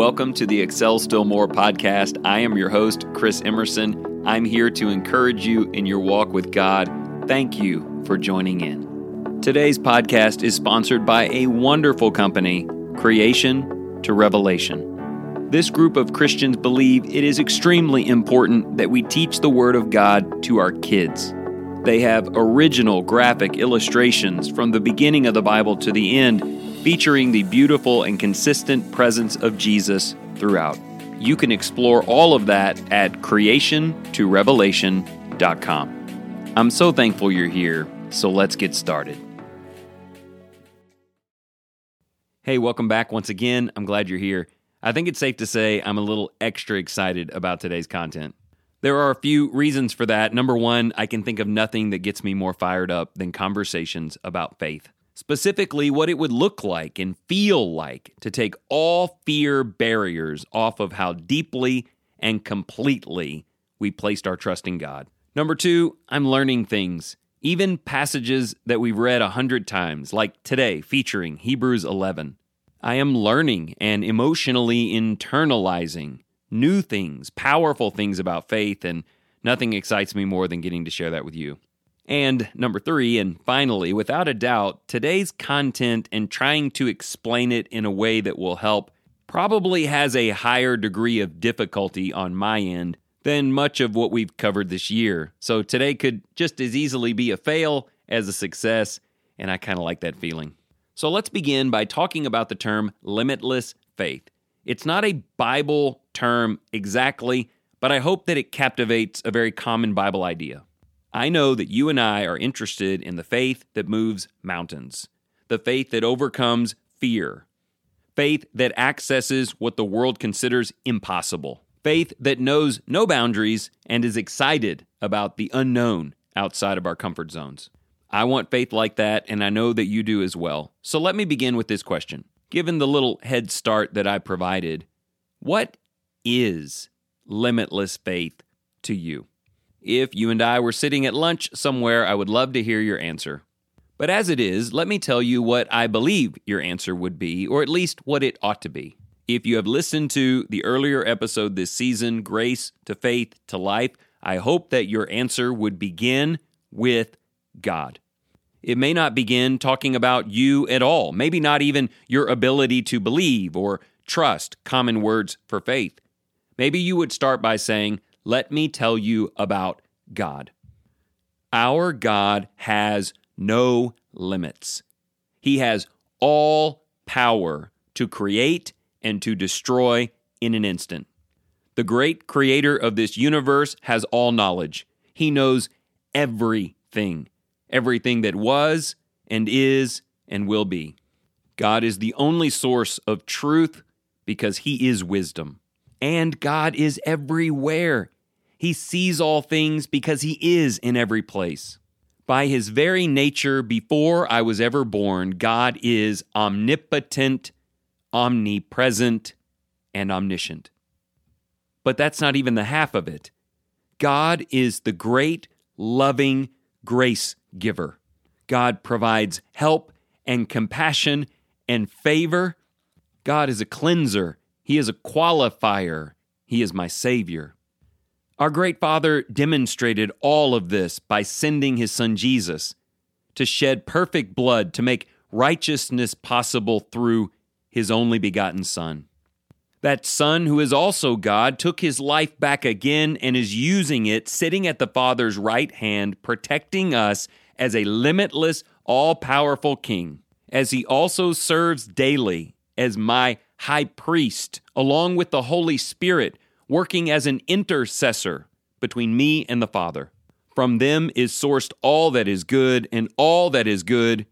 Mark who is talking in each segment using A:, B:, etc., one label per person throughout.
A: Welcome to the Excel Still More podcast. I am your host, Chris Emerson. I'm here to encourage you in your walk with God. Thank you for joining in. Today's podcast is sponsored by a wonderful company, Creation to Revelation. This group of Christians believe it is extremely important that we teach the Word of God to our kids. They have original graphic illustrations from the beginning of the Bible to the end featuring the beautiful and consistent presence of Jesus throughout. You can explore all of that at creationtorevelation.com. I'm so thankful you're here, so let's get started. Hey, welcome back once again. I'm glad you're here. I think it's safe to say I'm a little extra excited about today's content. There are a few reasons for that. Number one, I can think of nothing that gets me more fired up than conversations about faith specifically what it would look like and feel like to take all fear barriers off of how deeply and completely we placed our trust in God. Number two, I'm learning things, even passages that we've read a hundred times, like today featuring Hebrews 11. I am learning and emotionally internalizing new things, powerful things about faith, and nothing excites me more than getting to share that with you. And number three, and finally, without a doubt, today's content and trying to explain it in a way that will help probably has a higher degree of difficulty on my end than much of what we've covered this year. So today could just as easily be a fail as a success, and I kind of like that feeling. So let's begin by talking about the term limitless faith. It's not a Bible term exactly, but I hope that it captivates a very common Bible idea. I know that you and I are interested in the faith that moves mountains, the faith that overcomes fear, faith that accesses what the world considers impossible, faith that knows no boundaries and is excited about the unknown outside of our comfort zones. I want faith like that, and I know that you do as well. So let me begin with this question. Given the little head start that I provided, what is limitless faith to you? If you and I were sitting at lunch somewhere, I would love to hear your answer. But as it is, let me tell you what I believe your answer would be, or at least what it ought to be. If you have listened to the earlier episode this season, Grace to Faith to Life, I hope that your answer would begin with God. It may not begin talking about you at all, maybe not even your ability to believe or trust, common words for faith. Maybe you would start by saying, let me tell you about God. Our God has no limits. He has all power to create and to destroy in an instant. The great creator of this universe has all knowledge. He knows everything, everything that was and is and will be. God is the only source of truth because he is wisdom. And God is everywhere. He sees all things because He is in every place. By His very nature, before I was ever born, God is omnipotent, omnipresent, and omniscient. But that's not even the half of it. God is the great, loving grace giver. God provides help and compassion and favor. God is a cleanser he is a qualifier. He is my Savior. Our great Father demonstrated all of this by sending His Son Jesus to shed perfect blood to make righteousness possible through His only begotten Son. That Son, who is also God, took His life back again and is using it, sitting at the Father's right hand, protecting us as a limitless, all powerful King, as He also serves daily as my high priest, along with the Holy Spirit, working as an intercessor between me and the Father. From them is sourced all that is good, and all that is good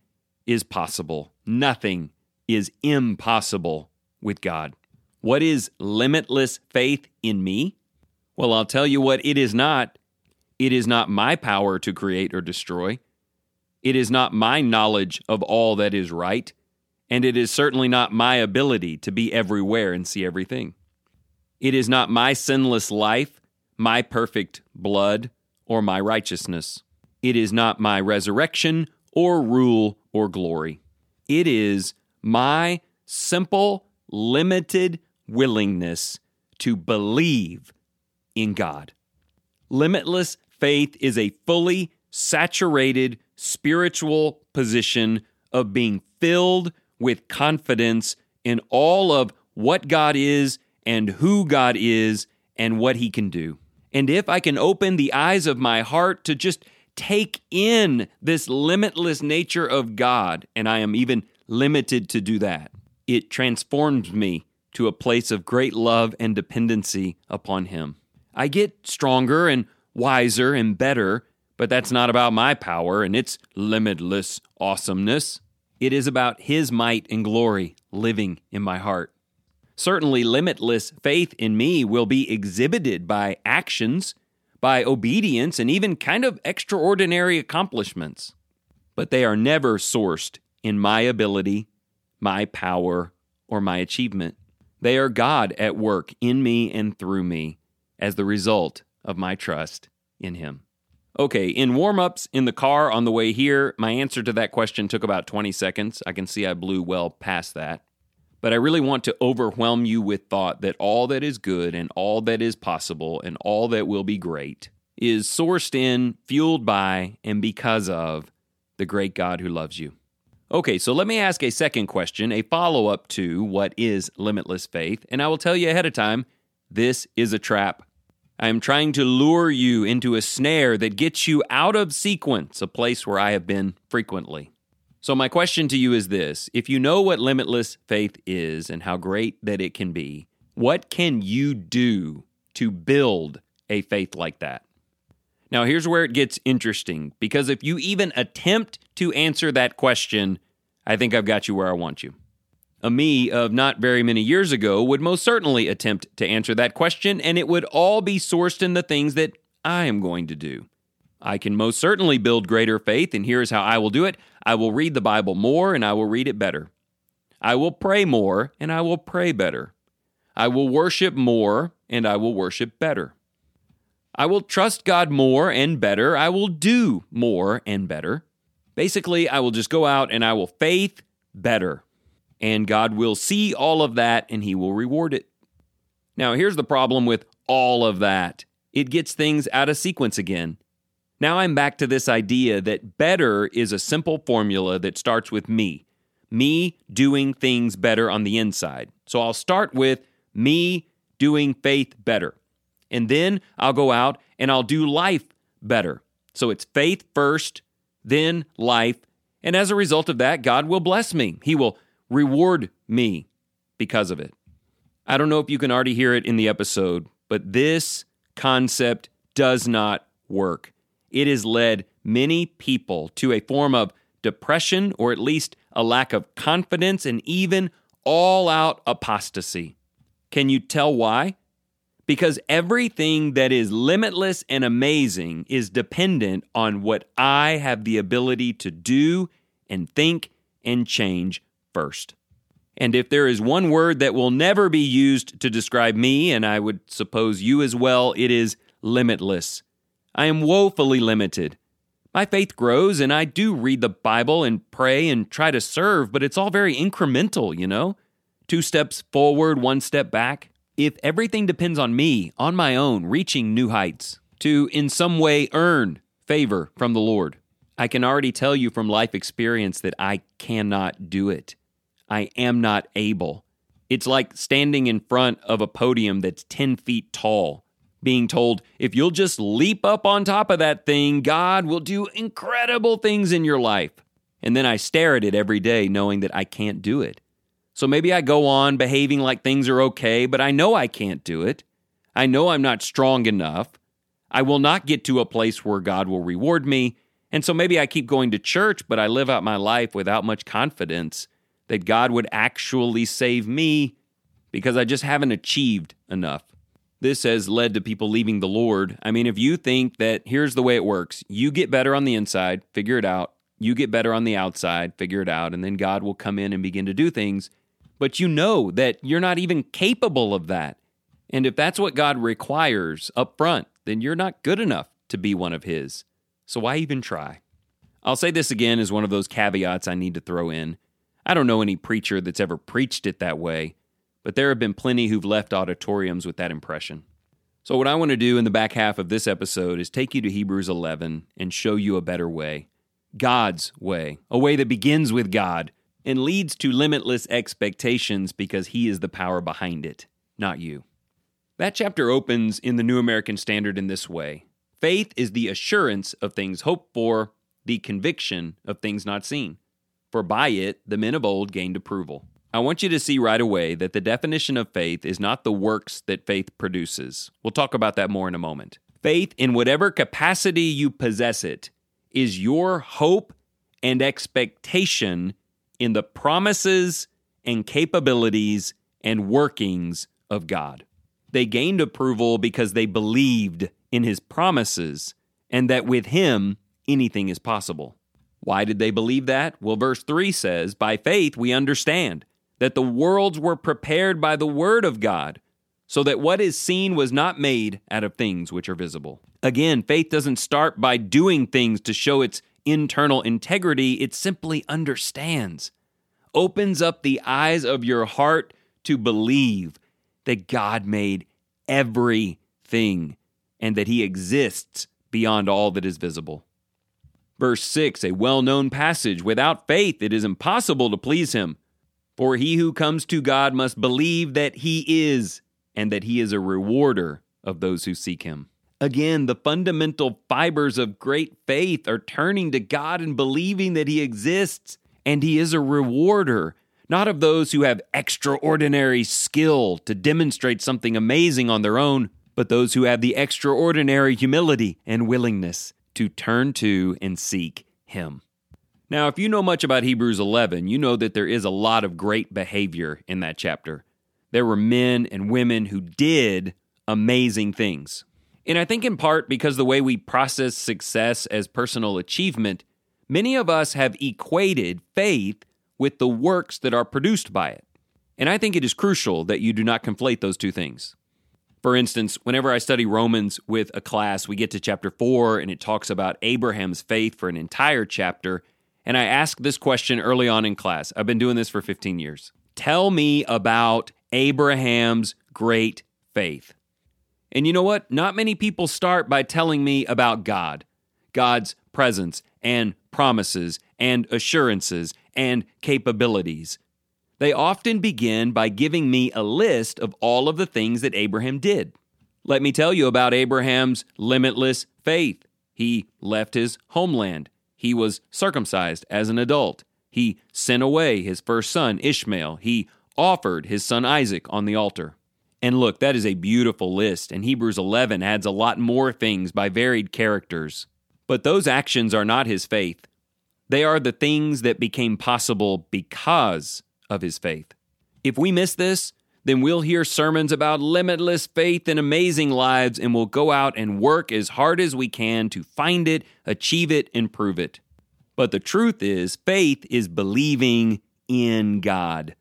A: is possible. Nothing is impossible with God. What is limitless faith in me? Well, I'll tell you what it is not. It is not my power to create or destroy. It is not my knowledge of all that is right and it is certainly not my ability to be everywhere and see everything. It is not my sinless life, my perfect blood, or my righteousness. It is not my resurrection or rule or glory. It is my simple, limited, willingness to believe in God. Limitless faith is a fully saturated spiritual position of being filled with confidence in all of what God is and who God is and what He can do. And if I can open the eyes of my heart to just take in this limitless nature of God, and I am even limited to do that, it transforms me to a place of great love and dependency upon Him. I get stronger and wiser and better, but that's not about my power and its limitless awesomeness. It is about His might and glory living in my heart. Certainly, limitless faith in me will be exhibited by actions, by obedience, and even kind of extraordinary accomplishments. But they are never sourced in my ability, my power, or my achievement. They are God at work in me and through me as the result of my trust in Him. Okay, in warm ups in the car on the way here, my answer to that question took about 20 seconds. I can see I blew well past that. But I really want to overwhelm you with thought that all that is good and all that is possible and all that will be great is sourced in, fueled by, and because of the great God who loves you. Okay, so let me ask a second question, a follow up to what is limitless faith. And I will tell you ahead of time this is a trap. I am trying to lure you into a snare that gets you out of sequence, a place where I have been frequently. So, my question to you is this If you know what limitless faith is and how great that it can be, what can you do to build a faith like that? Now, here's where it gets interesting because if you even attempt to answer that question, I think I've got you where I want you. A me of not very many years ago would most certainly attempt to answer that question, and it would all be sourced in the things that I am going to do. I can most certainly build greater faith, and here's how I will do it I will read the Bible more, and I will read it better. I will pray more, and I will pray better. I will worship more, and I will worship better. I will trust God more and better. I will do more and better. Basically, I will just go out and I will faith better. And God will see all of that and He will reward it. Now, here's the problem with all of that it gets things out of sequence again. Now I'm back to this idea that better is a simple formula that starts with me, me doing things better on the inside. So I'll start with me doing faith better. And then I'll go out and I'll do life better. So it's faith first, then life. And as a result of that, God will bless me. He will reward me because of it. I don't know if you can already hear it in the episode, but this concept does not work it has led many people to a form of depression or at least a lack of confidence and even all out apostasy. Can you tell why? Because everything that is limitless and amazing is dependent on what I have the ability to do and think and change first. And if there is one word that will never be used to describe me, and I would suppose you as well, it is limitless. I am woefully limited. My faith grows, and I do read the Bible and pray and try to serve, but it's all very incremental, you know? Two steps forward, one step back. If everything depends on me, on my own, reaching new heights, to in some way earn favor from the Lord, I can already tell you from life experience that I cannot do it. I am not able. It's like standing in front of a podium that's 10 feet tall being told, if you'll just leap up on top of that thing, God will do incredible things in your life. And then I stare at it every day knowing that I can't do it. So maybe I go on behaving like things are okay, but I know I can't do it. I know I'm not strong enough. I will not get to a place where God will reward me. And so maybe I keep going to church, but I live out my life without much confidence that God would actually save me because I just haven't achieved enough this has led to people leaving the Lord. I mean, if you think that here's the way it works you get better on the inside, figure it out. You get better on the outside, figure it out. And then God will come in and begin to do things. But you know that you're not even capable of that. And if that's what God requires up front, then you're not good enough to be one of His. So why even try? I'll say this again as one of those caveats I need to throw in. I don't know any preacher that's ever preached it that way, but there have been plenty who've left auditoriums with that impression. So, what I want to do in the back half of this episode is take you to Hebrews 11 and show you a better way God's way, a way that begins with God and leads to limitless expectations because He is the power behind it, not you. That chapter opens in the New American Standard in this way Faith is the assurance of things hoped for, the conviction of things not seen. For by it the men of old gained approval. I want you to see right away that the definition of faith is not the works that faith produces. We'll talk about that more in a moment. Faith, in whatever capacity you possess it, is your hope and expectation in the promises and capabilities and workings of God. They gained approval because they believed in his promises and that with him anything is possible. Why did they believe that? Well, verse 3 says, By faith we understand that the worlds were prepared by the word of God, so that what is seen was not made out of things which are visible. Again, faith doesn't start by doing things to show its internal integrity, it simply understands, opens up the eyes of your heart to believe that God made everything and that He exists beyond all that is visible. Verse 6, a well known passage Without faith, it is impossible to please Him. For he who comes to God must believe that he is, and that he is a rewarder of those who seek him. Again, the fundamental fibers of great faith are turning to God and believing that he exists, and he is a rewarder, not of those who have extraordinary skill to demonstrate something amazing on their own, but those who have the extraordinary humility and willingness to turn to and seek him. Now, if you know much about Hebrews 11, you know that there is a lot of great behavior in that chapter. There were men and women who did amazing things. And I think in part because the way we process success as personal achievement, many of us have equated faith with the works that are produced by it. And I think it is crucial that you do not conflate those two things. For instance, whenever I study Romans with a class, we get to chapter 4 and it talks about Abraham's faith for an entire chapter. And I ask this question early on in class. I've been doing this for 15 years. Tell me about Abraham's great faith. And you know what? Not many people start by telling me about God, God's presence and promises and assurances and capabilities. They often begin by giving me a list of all of the things that Abraham did. Let me tell you about Abraham's limitless faith. He left his homeland. He was circumcised as an adult. He sent away his first son, Ishmael. He offered his son Isaac on the altar. And look, that is a beautiful list, and Hebrews 11 adds a lot more things by varied characters. But those actions are not his faith. They are the things that became possible because of his faith. If we miss this, then we'll hear sermons about limitless faith and amazing lives, and we'll go out and work as hard as we can to find it, achieve it, and prove it. But the truth is, faith is believing in God.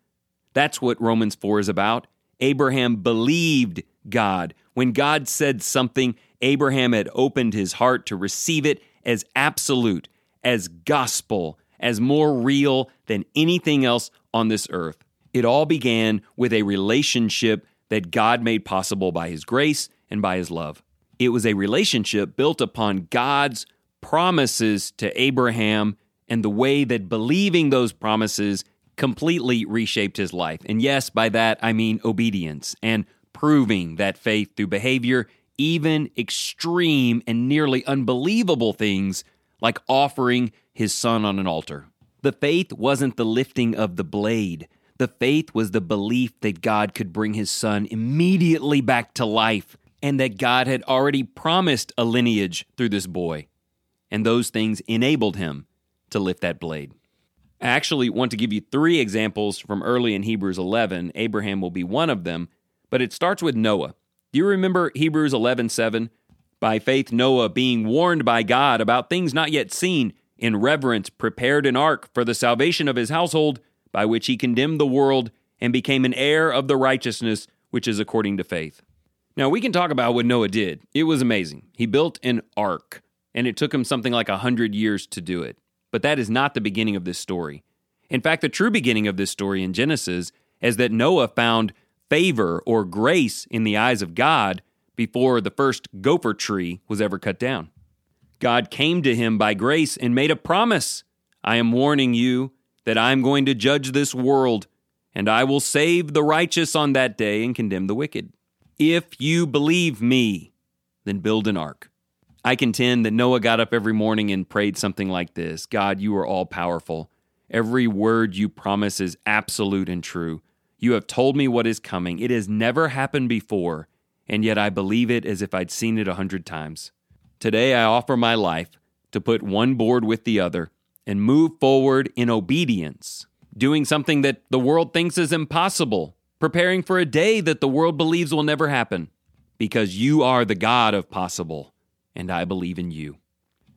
A: That's what Romans 4 is about. Abraham believed God. When God said something, Abraham had opened his heart to receive it as absolute, as gospel, as more real than anything else on this earth. It all began with a relationship that God made possible by His grace and by His love. It was a relationship built upon God's promises to Abraham and the way that believing those promises completely reshaped his life. And yes, by that I mean obedience and proving that faith through behavior, even extreme and nearly unbelievable things like offering his son on an altar. The faith wasn't the lifting of the blade, the faith was the belief that God could bring his son immediately back to life and that God had already promised a lineage through this boy. And those things enabled him to lift that blade. I actually want to give you three examples from early in Hebrews 11. Abraham will be one of them, but it starts with Noah. Do you remember Hebrews 11:7? By faith Noah being warned by God about things not yet seen, in reverence prepared an ark for the salvation of his household by which he condemned the world and became an heir of the righteousness which is according to faith. Now, we can talk about what Noah did. It was amazing. He built an ark, and it took him something like a hundred years to do it. But that is not the beginning of this story. In fact, the true beginning of this story in Genesis is that Noah found favor or grace in the eyes of God before the first gopher tree was ever cut down. God came to him by grace and made a promise I am warning you that I am going to judge this world, and I will save the righteous on that day and condemn the wicked. If you believe me, then build an ark. I contend that Noah got up every morning and prayed something like this God, you are all powerful. Every word you promise is absolute and true. You have told me what is coming. It has never happened before, and yet I believe it as if I'd seen it a hundred times. Today I offer my life to put one board with the other and move forward in obedience, doing something that the world thinks is impossible, preparing for a day that the world believes will never happen, because you are the God of possible, and I believe in you.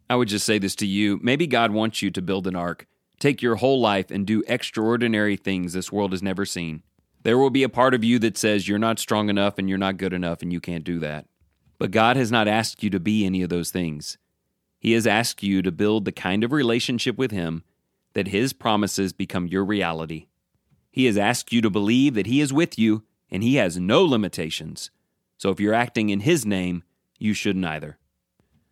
A: I would just say this to you maybe God wants you to build an ark, take your whole life and do extraordinary things this world has never seen. There will be a part of you that says you're not strong enough and you're not good enough and you can't do that. But God has not asked you to be any of those things. He has asked you to build the kind of relationship with Him that His promises become your reality. He has asked you to believe that He is with you and He has no limitations. So if you're acting in His name, you shouldn't either.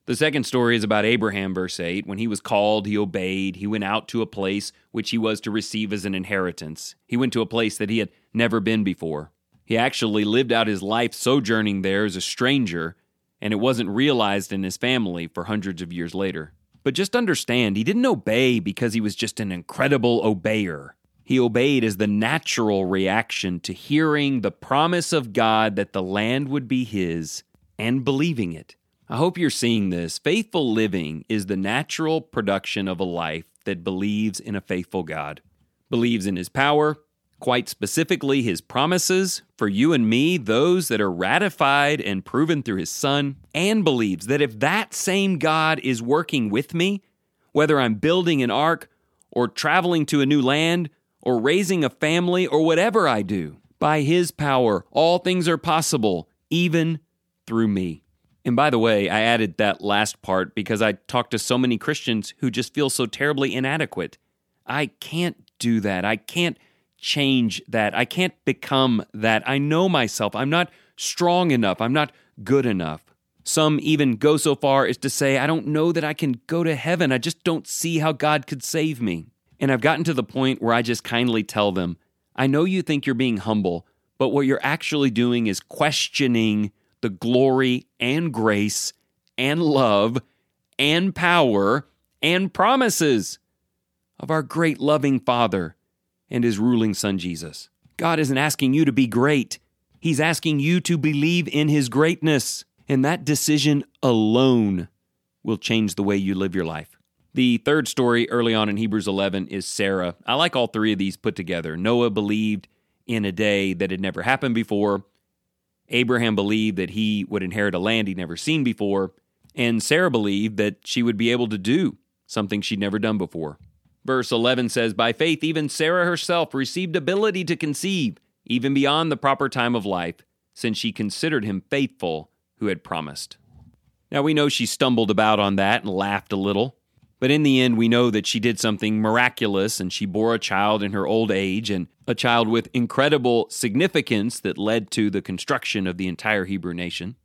A: The second story is about Abraham, verse 8. When he was called, he obeyed. He went out to a place which he was to receive as an inheritance. He went to a place that he had never been before. He actually lived out his life sojourning there as a stranger, and it wasn't realized in his family for hundreds of years later. But just understand, he didn't obey because he was just an incredible obeyer. He obeyed as the natural reaction to hearing the promise of God that the land would be his and believing it. I hope you're seeing this. Faithful living is the natural production of a life that believes in a faithful God, believes in His power, quite specifically His promises for you and me, those that are ratified and proven through His Son, and believes that if that same God is working with me, whether I'm building an ark or traveling to a new land or raising a family or whatever I do, by His power, all things are possible, even through me. And by the way, I added that last part because I talk to so many Christians who just feel so terribly inadequate. I can't do that. I can't change that. I can't become that. I know myself. I'm not strong enough. I'm not good enough. Some even go so far as to say, I don't know that I can go to heaven. I just don't see how God could save me. And I've gotten to the point where I just kindly tell them, I know you think you're being humble, but what you're actually doing is questioning the glory and grace and love and power and promises of our great loving Father and his ruling Son Jesus. God isn't asking you to be great, He's asking you to believe in His greatness. And that decision alone will change the way you live your life. The third story early on in Hebrews 11 is Sarah. I like all three of these put together. Noah believed in a day that had never happened before. Abraham believed that he would inherit a land he'd never seen before, and Sarah believed that she would be able to do something she'd never done before. Verse 11 says, By faith, even Sarah herself received ability to conceive, even beyond the proper time of life, since she considered him faithful who had promised. Now we know she stumbled about on that and laughed a little. But in the end, we know that she did something miraculous and she bore a child in her old age and a child with incredible significance that led to the construction of the entire Hebrew nation.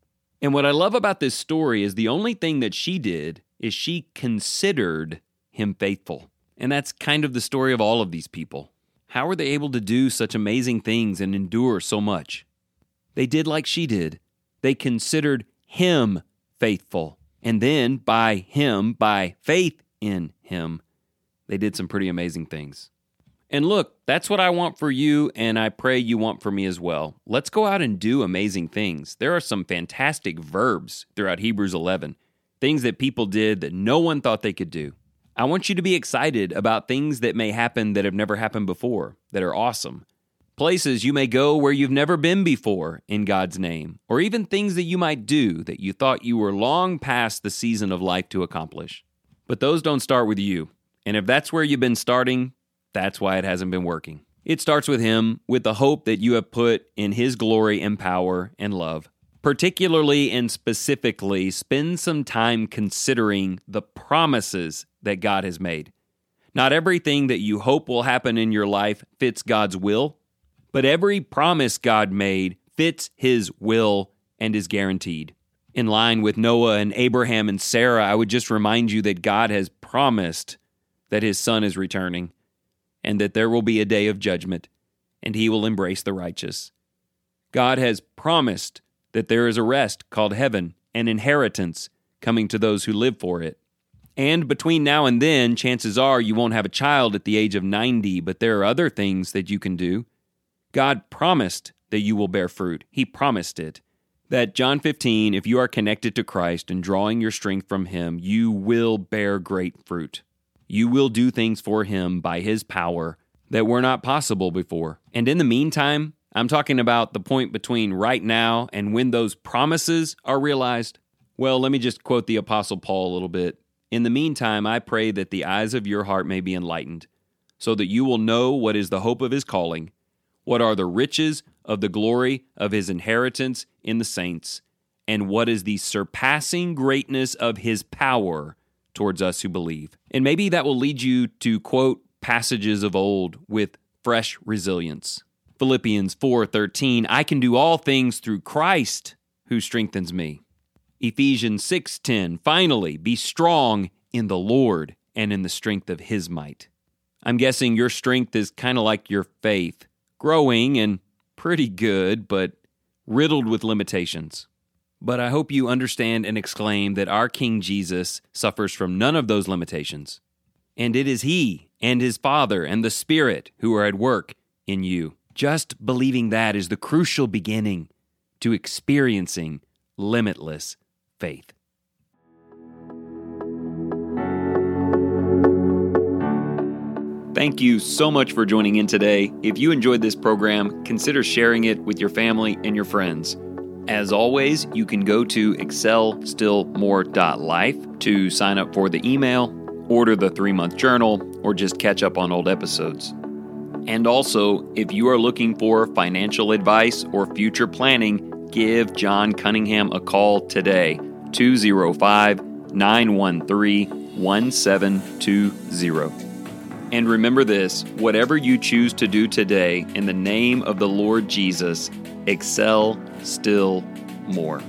A: And what I love about this story is the only thing that she did is she considered him faithful. And that's kind of the story of all of these people. How were they able to do such amazing things and endure so much? They did like she did. They considered him faithful. And then by him, by faith in him, they did some pretty amazing things. And look, that's what I want for you, and I pray you want for me as well. Let's go out and do amazing things. There are some fantastic verbs throughout Hebrews 11, things that people did that no one thought they could do. I want you to be excited about things that may happen that have never happened before, that are awesome. Places you may go where you've never been before in God's name, or even things that you might do that you thought you were long past the season of life to accomplish. But those don't start with you. And if that's where you've been starting, that's why it hasn't been working. It starts with Him, with the hope that you have put in His glory and power and love. Particularly and specifically, spend some time considering the promises that God has made. Not everything that you hope will happen in your life fits God's will, But every promise God made fits his will and is guaranteed. In line with Noah and Abraham and Sarah, I would just remind you that God has promised that his son is returning and that there will be a day of judgment and he will embrace the righteous. God has promised that there is a rest called heaven, an inheritance coming to those who live for it. And between now and then, chances are you won't have a child at the age of 90, but there are other things that you can do. God promised that you will bear fruit. He promised it. That John 15, if you are connected to Christ and drawing your strength from Him, you will bear great fruit. You will do things for Him by His power that were not possible before. And in the meantime, I'm talking about the point between right now and when those promises are realized. Well, let me just quote the Apostle Paul a little bit. In the meantime, I pray that the eyes of your heart may be enlightened, so that you will know what is the hope of his calling, what are the riches of the glory of his inheritance in the saints, and what is the surpassing greatness of his power towards us who believe. And maybe that will lead you to quote passages of old with fresh resilience. Philippians 4:13 I can do all things through Christ who strengthens me. Ephesians 6:10 Finally be strong in the Lord and in the strength of his might. I'm guessing your strength is kind of like your faith, growing and pretty good but riddled with limitations. But I hope you understand and exclaim that our King Jesus suffers from none of those limitations. And it is He and His Father and the Spirit who are at work in you. Just believing that is the crucial beginning to experiencing limitless faith. Thank you so much for joining in today. If you enjoyed this program, consider sharing it with your family and your friends. As always, you can go to excelstillmore.life to sign up for the email, order the three month journal, or just catch up on old episodes. And also, if you are looking for financial advice or future planning, give John Cunningham a call today 205 913 1720. And remember this whatever you choose to do today, in the name of the Lord Jesus, excel still more.